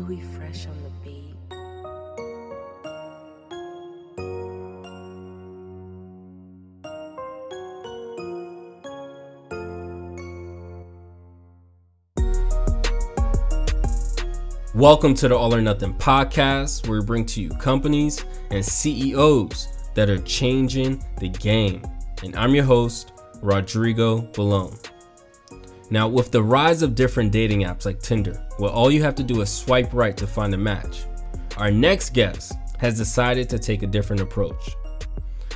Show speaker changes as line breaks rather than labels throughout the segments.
Louis Fresh on the beat.
Welcome to the All or Nothing podcast, where we bring to you companies and CEOs that are changing the game. And I'm your host, Rodrigo Balone. Now, with the rise of different dating apps like Tinder, where all you have to do is swipe right to find a match, our next guest has decided to take a different approach.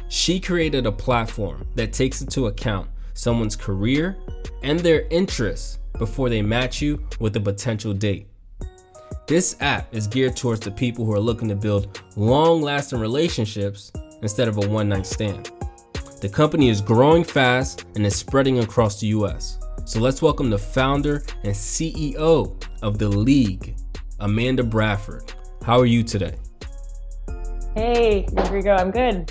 She created a platform that takes into account someone's career and their interests before they match you with a potential date. This app is geared towards the people who are looking to build long lasting relationships instead of a one night stand. The company is growing fast and is spreading across the US. So let's welcome the founder and CEO of The League, Amanda Bradford. How are you today?
Hey, Rodrigo, I'm good.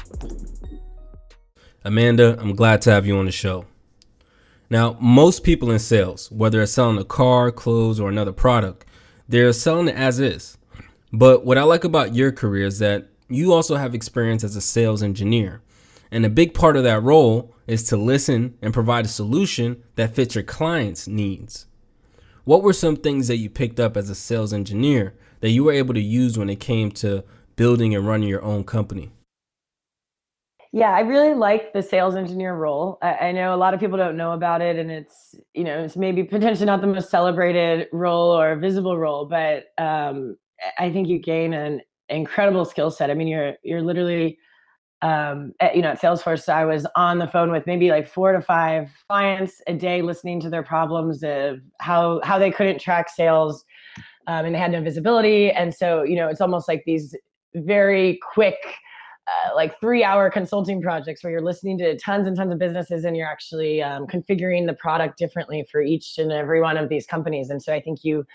Amanda, I'm glad to have you on the show. Now, most people in sales, whether it's selling a car, clothes, or another product, they're selling it as is. But what I like about your career is that you also have experience as a sales engineer. And a big part of that role is to listen and provide a solution that fits your client's needs. What were some things that you picked up as a sales engineer that you were able to use when it came to building and running your own company?
Yeah, I really like the sales engineer role. I, know a lot of people don't know about it, and it's you know it's maybe potentially not the most celebrated role or visible role, but um, I think you gain an incredible skill set. I mean, you're you're literally um, at, you know at Salesforce. I was on the phone with maybe like four to five clients a day, listening to their problems of how how they couldn't track sales, um, and they had no visibility, and so you know it's almost like these very quick uh, like three hour consulting projects where you're listening to tons and tons of businesses and you're actually um, configuring the product differently for each and every one of these companies and so i think you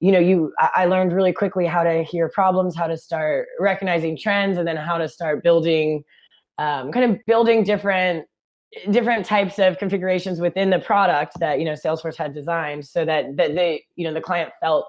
you know you i learned really quickly how to hear problems how to start recognizing trends and then how to start building um, kind of building different different types of configurations within the product that you know salesforce had designed so that that they you know the client felt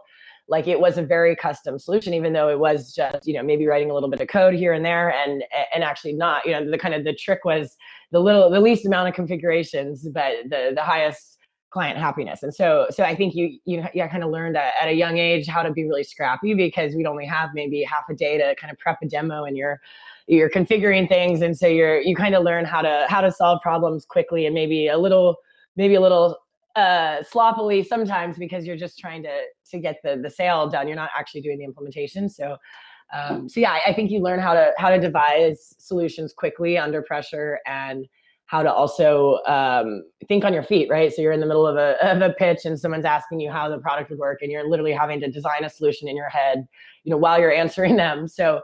like it was a very custom solution even though it was just you know maybe writing a little bit of code here and there and and actually not you know the kind of the trick was the little the least amount of configurations but the the highest client happiness and so so i think you you, you kind of learned at, at a young age how to be really scrappy because we'd only have maybe half a day to kind of prep a demo and you're you're configuring things and so you're you kind of learn how to how to solve problems quickly and maybe a little maybe a little uh, sloppily sometimes because you're just trying to to get the the sale done. You're not actually doing the implementation. So um, so yeah, I, I think you learn how to how to devise solutions quickly under pressure and how to also um, think on your feet, right? So you're in the middle of a, of a pitch and someone's asking you how the product would work, and you're literally having to design a solution in your head, you know, while you're answering them. So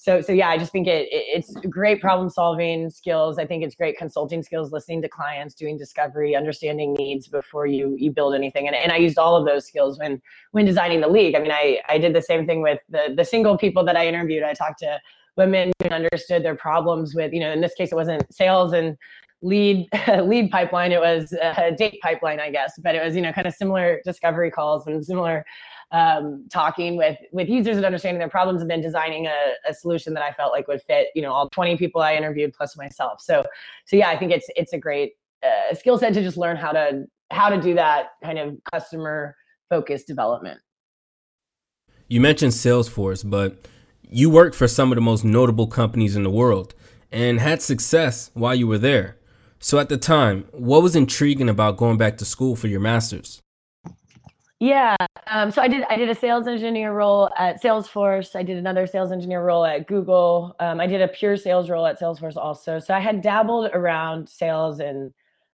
so so yeah i just think it, it, it's great problem solving skills i think it's great consulting skills listening to clients doing discovery understanding needs before you you build anything and, and i used all of those skills when when designing the league i mean i i did the same thing with the the single people that i interviewed i talked to women who understood their problems with you know in this case it wasn't sales and lead lead pipeline it was a date pipeline i guess but it was you know kind of similar discovery calls and similar um, talking with with users and understanding their problems and then designing a, a solution that I felt like would fit you know all 20 people I interviewed plus myself. So so yeah, I think it's it's a great uh, skill set to just learn how to how to do that kind of customer focused development.
You mentioned Salesforce, but you worked for some of the most notable companies in the world and had success while you were there. So at the time, what was intriguing about going back to school for your master's?
Yeah. Um, so I did I did a sales engineer role at Salesforce. I did another sales engineer role at Google. Um, I did a pure sales role at Salesforce also. So I had dabbled around sales and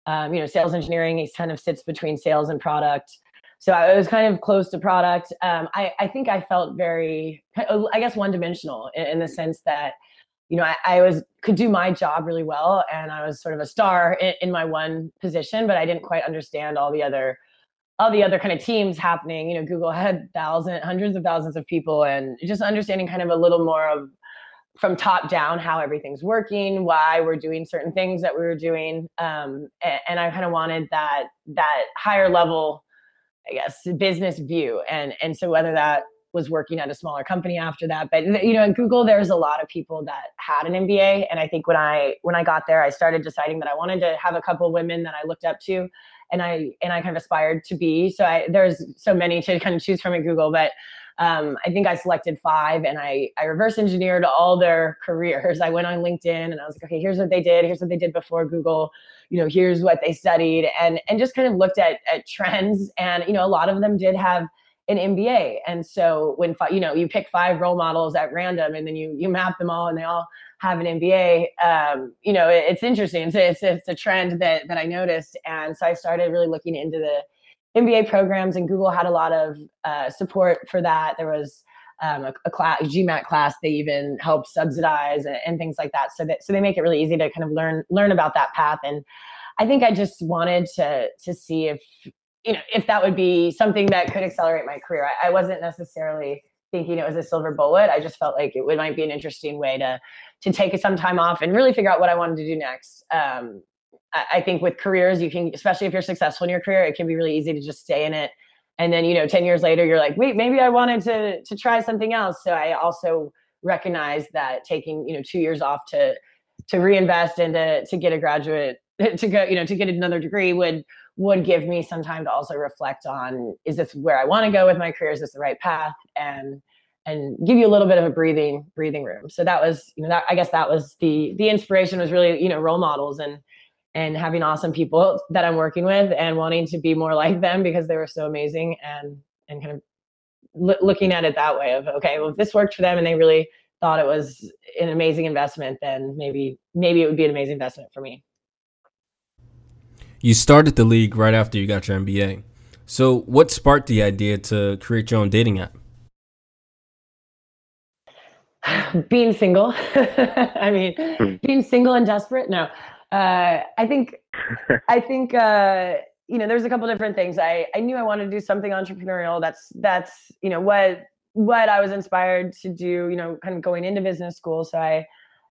um, you know sales engineering. It kind of sits between sales and product. So I was kind of close to product. Um, I, I think I felt very, I guess, one dimensional in, in, the sense that you know I, I, was could do my job really well, and I was sort of a star in, in my one position, but I didn't quite understand all the other all the other kind of teams happening. You know, Google had thousands, hundreds of thousands of people, and just understanding kind of a little more of from top down how everything's working, why we're doing certain things that we were doing, um, and, and I kind of wanted that that higher level, I guess, business view. And and so whether that was working at a smaller company after that. But you know, at Google, there's a lot of people that had an MBA, and I think when I when I got there, I started deciding that I wanted to have a couple of women that I looked up to, and I and I kind of aspired to be. So I there's so many to kind of choose from at Google, but um, I think I selected five and I, I reverse engineered all their careers. I went on LinkedIn and I was like, okay, here's what they did. Here's what they did before Google. You know, here's what they studied and, and just kind of looked at, at trends. And, you know, a lot of them did have an MBA. And so when, you know, you pick five role models at random and then you, you map them all and they all have an MBA, um, you know, it, it's interesting. It's, it's, it's a trend that, that I noticed. And so I started really looking into the, MBA programs, and Google had a lot of uh, support for that. There was um, a, a, class, GMAT class, they even help subsidize and, and, things like that. So that so they make it really easy to kind of learn learn about that path. And I think I just wanted to to see if you know if that would be something that could accelerate my career. I, I wasn't necessarily thinking it was a silver bullet. I just felt like it would might be an interesting way to to take some time off and really figure out what I wanted to do next. Um, I think with careers, you can, especially if you're successful in your career, it can be really easy to just stay in it. And then, you know, 10 years later, you're like, wait, maybe I wanted to, to try something else. So I also recognize that taking, you know, two years off to, to reinvest and to, to get a graduate, to go, you know, to get another degree would, would give me some time to also reflect on, is this where I want to go with my career? Is this the right path? And, and give you a little bit of a breathing, breathing room. So that was, you know, that, I guess that was the, the inspiration was really, you know, role models and, and having awesome people that I'm working with and wanting to be more like them because they were so amazing and and kind of l- looking at it that way of okay well if this worked for them and they really thought it was an amazing investment then maybe maybe it would be an amazing investment for me
you started the league right after you got your MBA so what sparked the idea to create your own dating app
being single i mean hmm. being single and desperate no uh, I think, I think, uh, you know, there's a couple different things. I, I knew I wanted to do something entrepreneurial. That's, that's, you know, what, what I was inspired to do, you know, kind of going into business school. So I,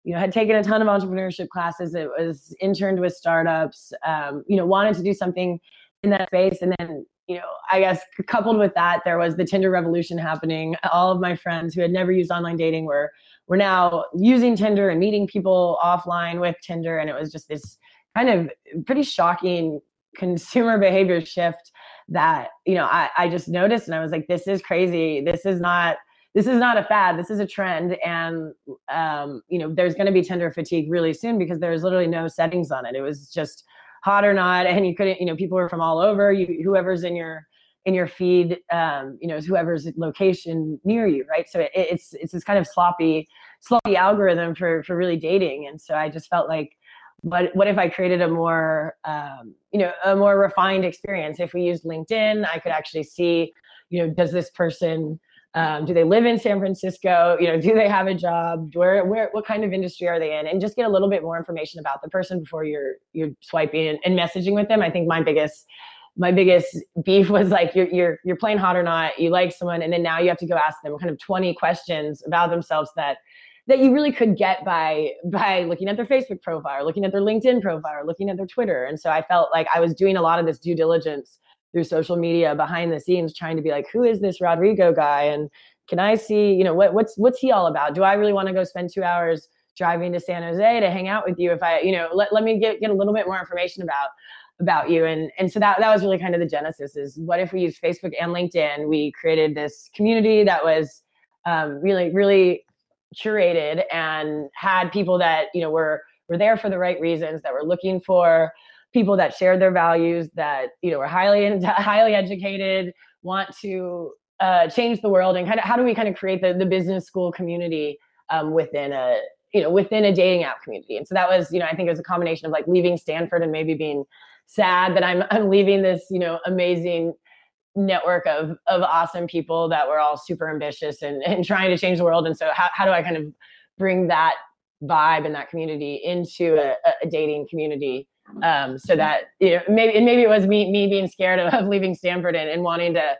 you know, had taken a ton of entrepreneurship classes. It was interned with startups, um, you know, wanted to do something in that space. And then, you know, I guess coupled with that, there was the Tinder revolution happening. All of my friends who had never used online dating were we're now using Tinder and meeting people offline with Tinder. And it was just this kind of pretty shocking consumer behavior shift that, you know, I, I just noticed and I was like, this is crazy. This is not, this is not a fad. This is a trend. And, um, you know, there's going to be Tinder fatigue really soon because there's literally no settings on it. It was just hot or not. And you couldn't, you know, people were from all over you, whoever's in your, in your feed, um, you know, whoever's location near you, right? So it, it's it's this kind of sloppy, sloppy algorithm for for really dating, and so I just felt like, what what if I created a more, um, you know, a more refined experience? If we used LinkedIn, I could actually see, you know, does this person um, do they live in San Francisco? You know, do they have a job? Where, where, what kind of industry are they in? And just get a little bit more information about the person before you're you're swiping and, and messaging with them. I think my biggest my biggest beef was like you're you're you're playing hot or not you like someone and then now you have to go ask them kind of 20 questions about themselves that that you really could get by by looking at their facebook profile or looking at their linkedin profile or looking at their twitter and so i felt like i was doing a lot of this due diligence through social media behind the scenes trying to be like who is this rodrigo guy? And can i see you know what what's what's he all about? Do i really want to go spend two hours driving to san jose to hang out with you if i you know let, let me get, get a little bit more information about about you? And and so that that was really kind of the genesis is what if we use facebook and linkedin? We created this community that was um, really really curated and had people that you know were were there for the right reasons that were looking for people that shared their values that you know were highly highly educated want to uh, change the world and kind of how do we kind of create the, the business school community um, within a you know within a dating app community and so that was you know i think it was a combination of like leaving stanford and maybe being sad that I'm I'm leaving this, you know, amazing network of of awesome people that were all super ambitious and, and trying to change the world. And so how, how do I kind of bring that vibe and that community into a, a dating community um, so that you know maybe and maybe it was me me being scared of, of leaving Stanford and, and wanting to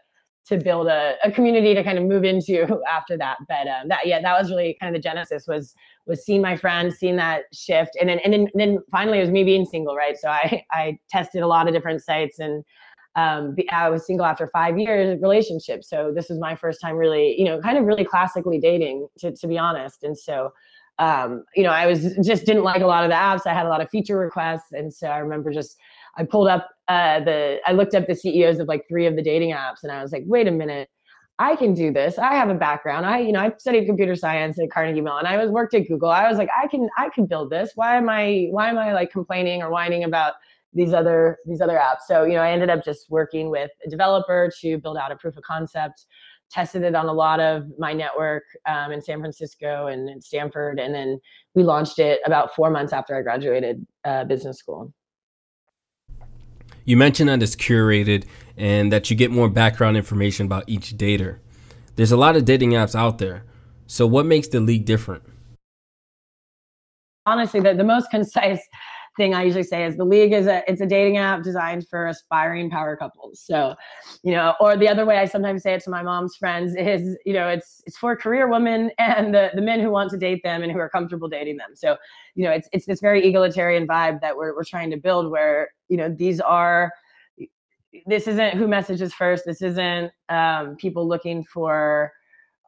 to build a, a community to kind of move into after that. But um, that yeah, that was really kind of the genesis was was seeing my friends, seeing that shift, and then and then, and then finally it was me being single, right? So I I tested a lot of different sites and um, I was single after five years relationship. So this was my first time really, you know, kind of really classically dating, to, to be honest. And so, um, you know, I was just didn't like a lot of the apps. I had a lot of feature requests, and so I remember just I pulled up uh, the I looked up the CEOs of like three of the dating apps, and I was like, wait a minute. I can do this. I have a background. I, you know, I studied computer science at Carnegie Mellon. I was worked at Google. I was like, I can, I can build this. Why am I, why am I like complaining or whining about these other these other apps. So you know, I ended up just working with a developer to build out a proof of concept. Tested it on a lot of my network um, in San Francisco and in Stanford, and then we launched it about four months after I graduated uh, business school.
You mentioned that it's curated and that you get more background information about each dater. There's a lot of dating apps out there. So, what makes the league different?
Honestly, the, the most concise thing I usually say is the league is a it's a dating app designed for aspiring power couples. So, you know, or the other way I sometimes say it to my mom's friends is, you know, it's it's for career women and the, the men who want to date them and who are comfortable dating them. So, you know, it's it's this very egalitarian vibe that we're we're trying to build where, you know, these are this isn't who messages first. This isn't um, people looking for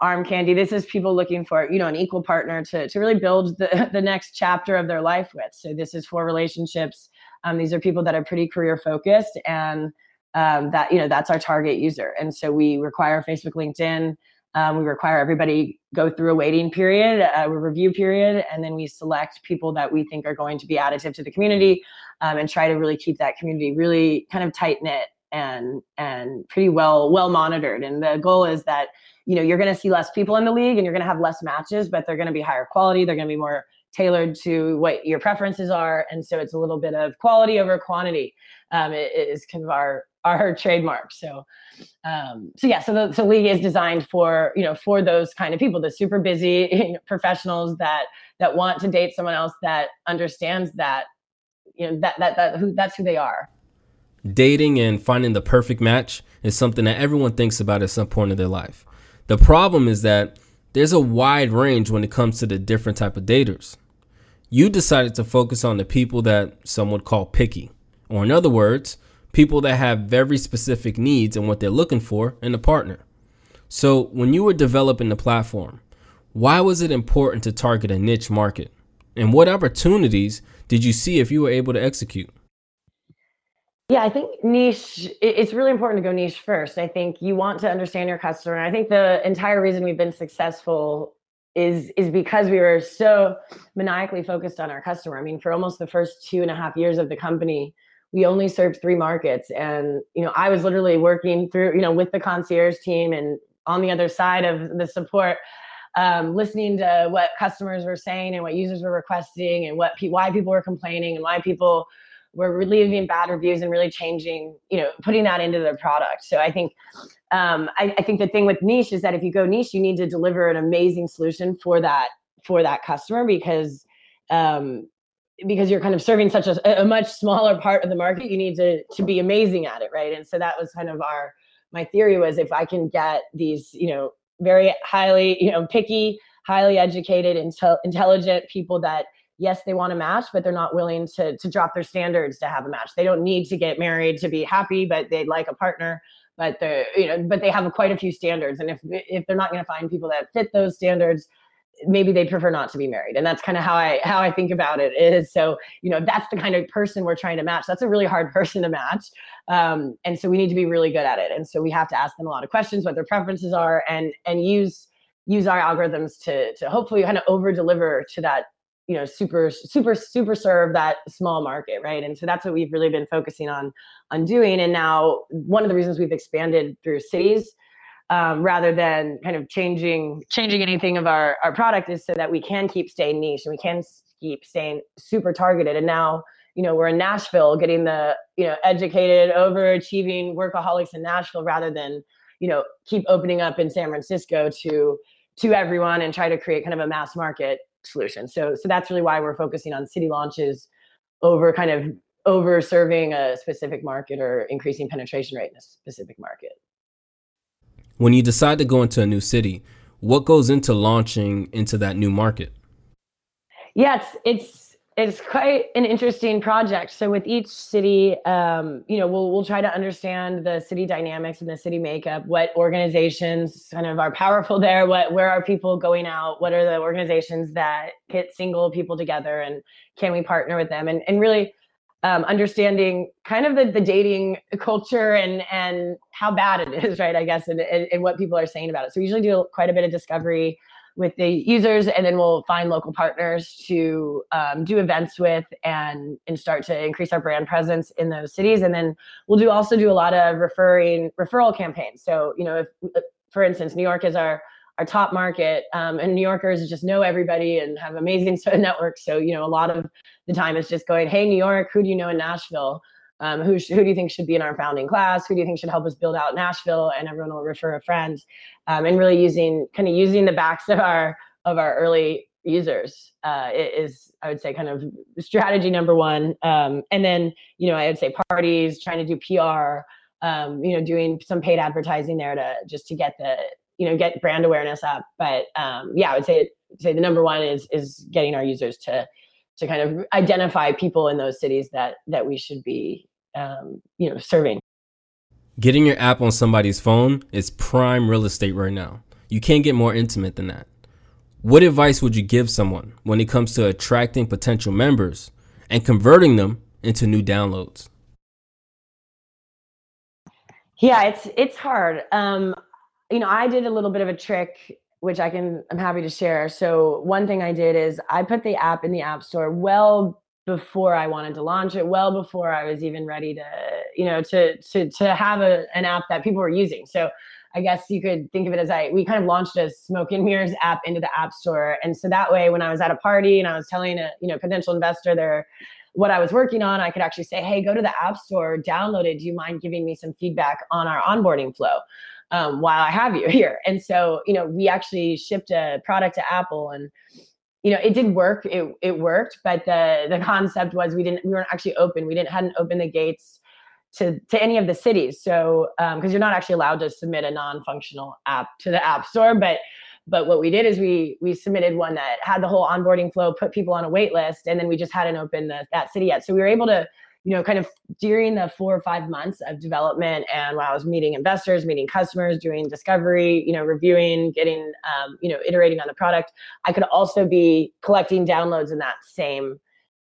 arm candy. This is people looking for you know an equal partner to, to really build the, the next chapter of their life with. So this is for relationships. Um, these are people that are pretty career focused and um, that you know that's our target user. And so we require facebook linkedin. Um, we require everybody go through a waiting period a review period and then we select people that we think are going to be additive to the community um, and try to really keep that community really kind of tight knit and and pretty well well monitored. And the goal is that you know, you're going to see less people in the league and you're going to have less matches, but they're going to be higher quality. They're going to be more tailored to what your preferences are. And so it's a little bit of quality over quantity um, is kind of our, our trademark. So, um, so yeah, so the so league is designed for, you know, for those kind of people, the super busy professionals that, that want to date someone else that understands that, you know, that, that, that who, that's who they are.
Dating and finding the perfect match is something that everyone thinks about at some point in their life. The problem is that there's a wide range when it comes to the different type of daters. You decided to focus on the people that some would call picky, or in other words, people that have very specific needs and what they're looking for in a partner. So, when you were developing the platform, why was it important to target a niche market? And what opportunities did you see if you were able to execute?
Yeah, I think niche, it's really important to go niche first. I think you want to understand your customer. I think the entire reason we've been successful is is because we were so maniacally focused on our customer. I mean, for almost the first two and a half years of the company, we only served three markets. And, you know, I was literally working through, you know, with the concierge team and on the other side of the support, um, listening to what customers were saying and what users were requesting and what pe- why people were complaining and why people we're leaving bad reviews and really changing, you know, putting that into the product. So I think, um, I, I think the thing with niche is that if you go niche, you need to deliver an amazing solution for that for that customer because um, because you're kind of serving such a, a much smaller part of the market. You need to to be amazing at it, right? And so that was kind of our my theory was if I can get these, you know, very highly, you know, picky, highly educated, intel- intelligent people that yes, they want a match, but they're not willing to to drop their standards to have a match. They don't need to get married to be happy, but they'd like a partner. But they're you know, but they have quite a few standards, and if if they're not going to find people that fit those standards, maybe they prefer not to be married and that's kind of how i how i think about it is so you know that's the kind of person we're trying to match that's a really hard person to match um, and so we need to be really good at it and so we have to ask them a lot of questions what their preferences are and and use use our algorithms to to hopefully kind of over deliver to that you know super super super serve that small market right? And so that's what we've really been focusing on on doing. And now one of the reasons we've expanded through cities um, rather than kind of changing changing anything of our our product is so that we can keep staying niche and we can keep staying super targeted. And now you know we're in nashville getting the you know educated overachieving workaholics in nashville rather than you know keep opening up in san francisco to to everyone and try to create kind of a mass market solution. So so that's really why we're focusing on city launches over kind of over serving a specific market or increasing penetration rate in a specific market.
When you decide to go into a new city, what goes into launching into that new market?
Yeah, it's it's it's quite an interesting project. So with each city, um, you know, we'll we'll try to understand the city dynamics and the city makeup. What organizations kind of are powerful there? What where are people going out? What are the organizations that hit single people together? And can we partner with them? And and really um, understanding kind of the, the dating culture and and how bad it is, right? I guess, and, and, and what people are saying about it. So we usually do quite a bit of discovery with the users, and then we'll find local partners to um, do events with and and start to increase our brand presence in those cities. And then we'll do also do a lot of referring referral campaigns. So you know, if for instance, New York is our our top market, um, and New Yorkers just know everybody and have amazing networks. So you know, a lot of the time it's just going, "Hey, New York, who do you know in Nashville?" Um, who, who do you think should be in our founding class? Who do you think should help us build out Nashville? And everyone will refer a friend, um, and really using kind of using the backs of our of our early users uh, is I would say kind of strategy number one. Um, and then you know I would say parties, trying to do PR, um, you know, doing some paid advertising there to just to get the you know get brand awareness up. But um, yeah, I would say say the number one is is getting our users to to kind of identify people in those cities that that we should be um, you know, serving.
Getting your app on somebody's phone is prime real estate right now. You can't get more intimate than that. What advice would you give someone when it comes to attracting potential members and converting them into new downloads?
Yeah, it's it's hard. Um, you know, I did a little bit of a trick which I can I'm happy to share. So one thing I did is I put the app in the App Store well before I wanted to launch it, well before I was even ready to, you know, to to to have a, an app that people were using. So I guess you could think of it as I we kind of launched a smoke and mirrors app into the app store. And so that way when I was at a party and I was telling a, you know, potential investor there what I was working on, I could actually say, hey, go to the app store, download it. Do you mind giving me some feedback on our onboarding flow? Um, while I have you here. And so, you know, we actually shipped a product to Apple and you know it did work it it worked but the the concept was we didn't we weren't actually open we didn't hadn't opened the gates to to any of the cities. So because um, you're not actually allowed to submit a non-functional app to the app store but but what we did is we we submitted one that had the whole onboarding flow put people on a wait list and then we just hadn't opened the, that city yet. So we were able to you know, kind of during the four or five months of development and while I was meeting investors, meeting customers, doing discovery, you know, reviewing, getting, um, you know, iterating on the product, I could also be collecting downloads in that same,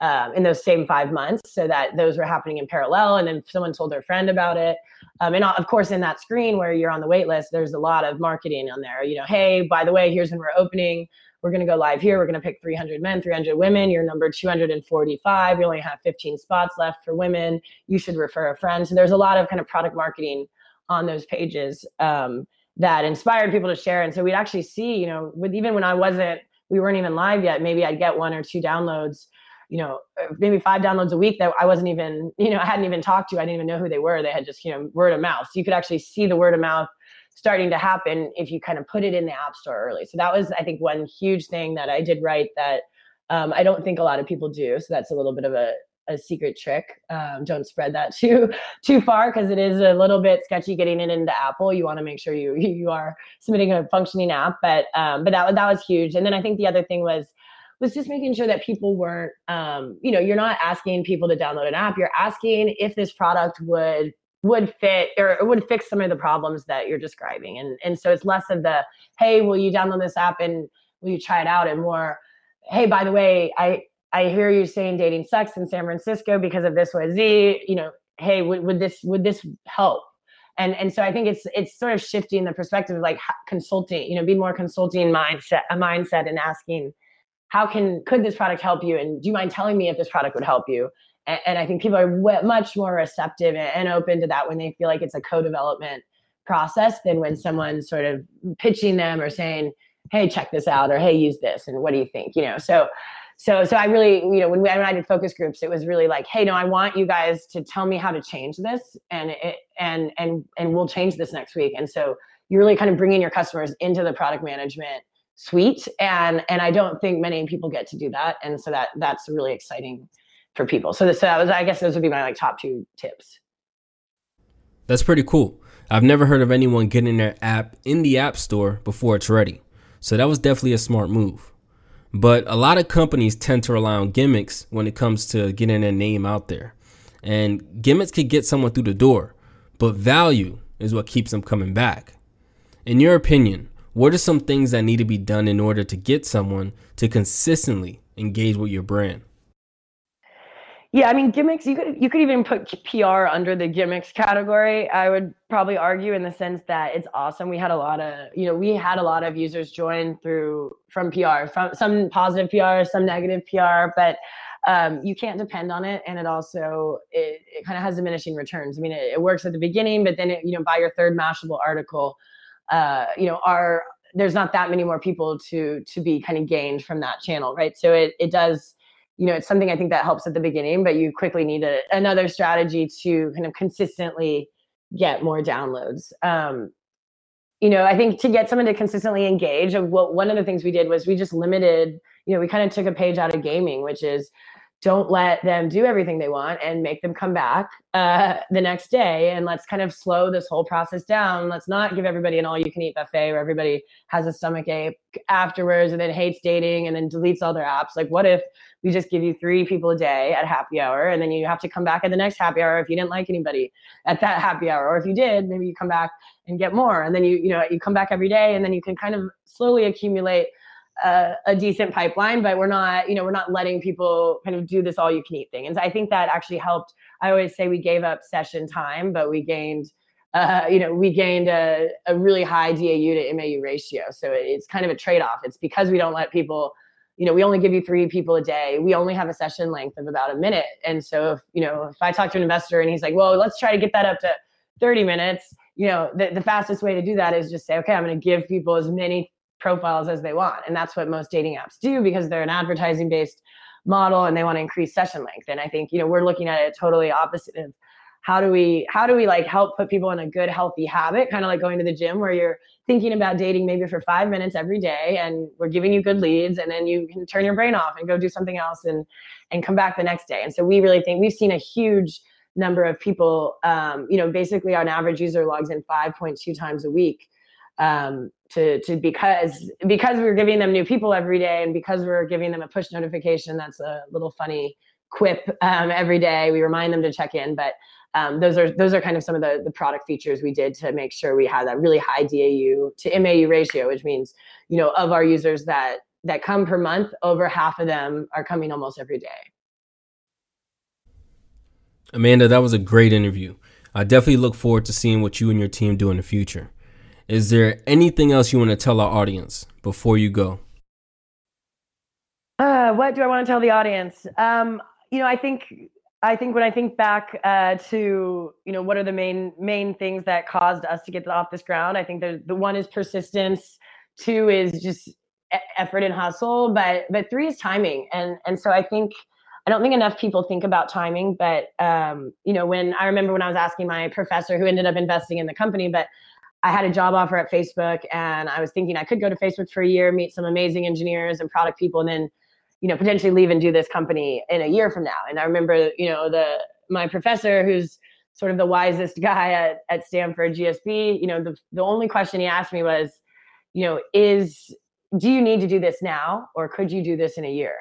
um, in those same five months so that those were happening in parallel. And then someone told their friend about it. Um, and of course, in that screen where you're on the wait list, there's a lot of marketing on there. You know, hey, by the way, here's when we're opening we're going to go live here. We're going to pick 300 men, 300 women. You're number 245. we only have 15 spots left for women. You should refer a friend. So there's a lot of kind of product marketing on those pages um, that inspired people to share. And so we'd actually see, you know, with even when I wasn't, we weren't even live yet, maybe I'd get one or two downloads you know, maybe five downloads a week that I wasn't even, you know, I hadn't even talked to. I didn't even know who they were. They had just, you know, word of mouth. So you could actually see the word of mouth starting to happen if you kind of put it in the app store early. So that was, I think, one huge thing that I did right that um, I don't think a lot of people do. So that's a little bit of a, a secret trick. Um, don't spread that too too far because it is a little bit sketchy getting it into Apple. You want to make sure you you are submitting a functioning app, but um, but that that was huge. And then I think the other thing was was just making sure that people weren't um, you know you're not asking people to download an app. You're asking if this product would would fit or would fix some of the problems that you're describing. And and so it's less of the hey, will you download this app and will you try it out, and more, hey, by the way, I I hear you saying dating sex in San Francisco because of this was Z. You know, hey, would, would this would this help? And and so I think it's it's sort of shifting the perspective of like consulting. You know, be more consulting mindset a mindset and asking how can could this product help you and do you mind telling me if this product would help you and, and I think people are much more receptive and open to that when they feel like it's a co-development process than when someone's sort of pitching them or saying, "Hey, check this out," or "Hey, use this," and what do you think? You know, so. So, so I really, you know, when, we, when I did focus groups, it was really like, hey, no, I want you guys to tell me how to change this, and it, and and and we'll change this next week. And so you're really kind of bringing your customers into the product management suite, and and I don't think many people get to do that, and so that that's really exciting for people. So, this, so that was, I guess, those would be my like top two tips.
That's pretty cool. I've never heard of anyone getting their app in the app store before it's ready. So that was definitely a smart move. But a lot of companies tend to rely on gimmicks when it comes to getting their name out there. And gimmicks could get someone through the door, but value is what keeps them coming back. In your opinion, what are some things that need to be done in order to get someone to consistently engage with your brand?
Yeah, I mean gimmicks. You could you could even put PR under the gimmicks category. I would probably argue in the sense that it's awesome. We had a lot of you know we had a lot of users join through from PR, from some positive PR, some negative PR, but um, you can't depend on it, and it also it, it kind of has diminishing returns. I mean, it, it, works at the beginning, but then it, you know by your third Mashable article, uh, you know our there's not that many more people to to be kind of gained from that channel, right? So it it does you know, it's something I think that helps at the beginning, but you quickly need a, another strategy to kind of consistently get more downloads. Um, you know, I think to get someone to consistently engage, what one of the things we did was we just limited, you know, we kind of took a page out of gaming, which is don't let them do everything they want and make them come back uh, the next day and let's kind of slow this whole process down. Let's not give everybody an all you can eat buffet where everybody has a stomach ache afterwards and then hates dating and then deletes all their apps. Like what if we just give you three people a day at happy hour and then you have to come back at the next happy hour if you didn't like anybody at that happy hour? Or if you did maybe you come back and get more. And then you you know you come back every day and then you can kind of slowly accumulate a, a, decent pipeline, but we're not, you know, we're not letting people kind of do this all you can eat thing. And so I think that actually helped. I always say we gave up session time, but we gained, uh, you know, we gained a, a really high DAU to MAU ratio. So it's kind of a trade off. It's because we don't let people, you know, we only give you three people a day. We only have a session length of about a minute. And so if, you know, if I talk to an investor and he's like, well, let's try to get that up to 30 minutes, you know, the, the fastest way to do that is just say, okay, I'm going to give people as many profiles as they want. And that's what most dating apps do because they're an advertising based model and they want to increase session length. And I think, you know, we're looking at it totally opposite of how do we how do we like help put people in a good healthy habit kind of like going to the gym where you're thinking about dating maybe for five minutes every day and we're giving you good leads and then you can turn your brain off and go do something else and and come back the next day and so we really think we've seen a huge number of people um, you know basically on average user logs in 5.2 times a week um, to to because because we are giving them new people every day and because we're giving them a push notification that's a little funny quip um, every day. We remind them to check in but um, those are those are kind of some of the the product features we did to make sure we had that really high DAU to MAU ratio which means you know of our users that that come per month over half of them are coming almost every day.
Amanda that was a great interview. I definitely look forward to seeing what you and your team do in the future is there anything else you want to tell our audience before you go?
Uh, what do I want to tell the audience? Um, you know, I think I think when I think back uh, to you know what are the main main things that caused us to get off this ground, I think the the one is persistence, two is just effort and hustle, but but three is timing, and and so I think I don't think enough people think about timing. But um, you know, when I remember when I was asking my professor who ended up investing in the company, but I had a job offer at Facebook and I was thinking I could go to Facebook for a year, meet some amazing engineers and product people, and then, you know, potentially leave and do this company in a year from now. And I remember, you know, the my professor who's sort of the wisest guy at, at Stanford GSB, you know, the, the only question he asked me was, you know, is do you need to do this now or could you do this in a year?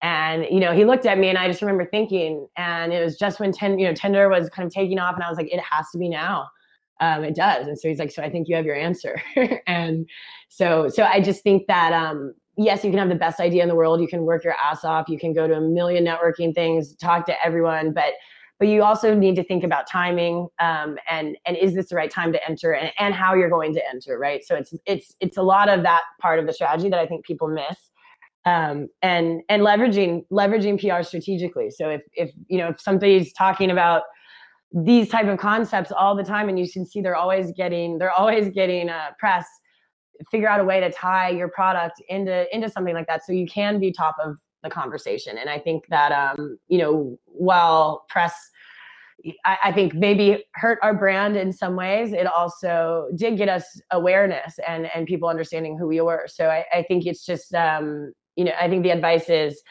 And you know, he looked at me and I just remember thinking, and it was just when ten, you know, Tinder was kind of taking off, and I was like, it has to be now um, it does. And so he's like, so I think you have your answer. and so, so I just think that, um, yes, you can have the best idea in the world. You can work your ass off. You can go to a million networking things, talk to everyone, but, but you also need to think about timing um, and and is this the right time to enter and, and how you're going to enter right so it's it's it's a lot of that part of the strategy that i think people miss um, and and leveraging leveraging pr strategically so if if you know if somebody's talking about these type of concepts all the time and you can see they're always getting they're always getting uh, press. Figure out a way to tie your product into into something like that so you can be top of the conversation and i think that um you know while press I, I think maybe hurt our brand in some ways it also did get us awareness and and people understanding who we were. So i, I think it's just um you know i think the advice is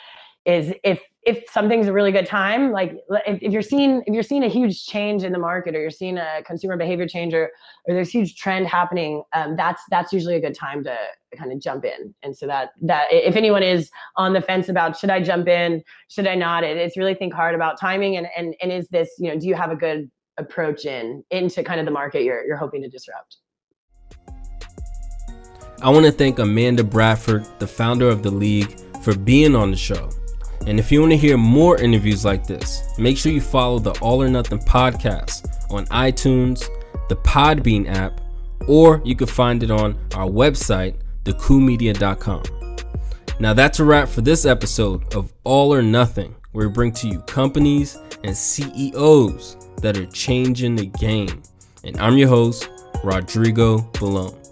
is if if something's a really good time, like if, if, you're seeing if you're seeing a huge change in the market or you're seeing a consumer behavior change or, or there's huge trend happening, um, that's that's usually a good time to kind of jump in. And so that that if anyone is on the fence about should I jump in, should I not, it, it's really think hard about timing and and and is this you know do you have a good approach in into kind of the market you're you're hoping to disrupt.
I want to thank Amanda Bradford, the founder of the league, for being on the show. And if you want to hear more interviews like this, make sure you follow the All or Nothing podcast on iTunes, the Podbean app, or you can find it on our website, thecoolmedia.com. Now that's a wrap for this episode of All or Nothing, where we bring to you companies and CEOs that are changing the game. And I'm your host, Rodrigo Balone.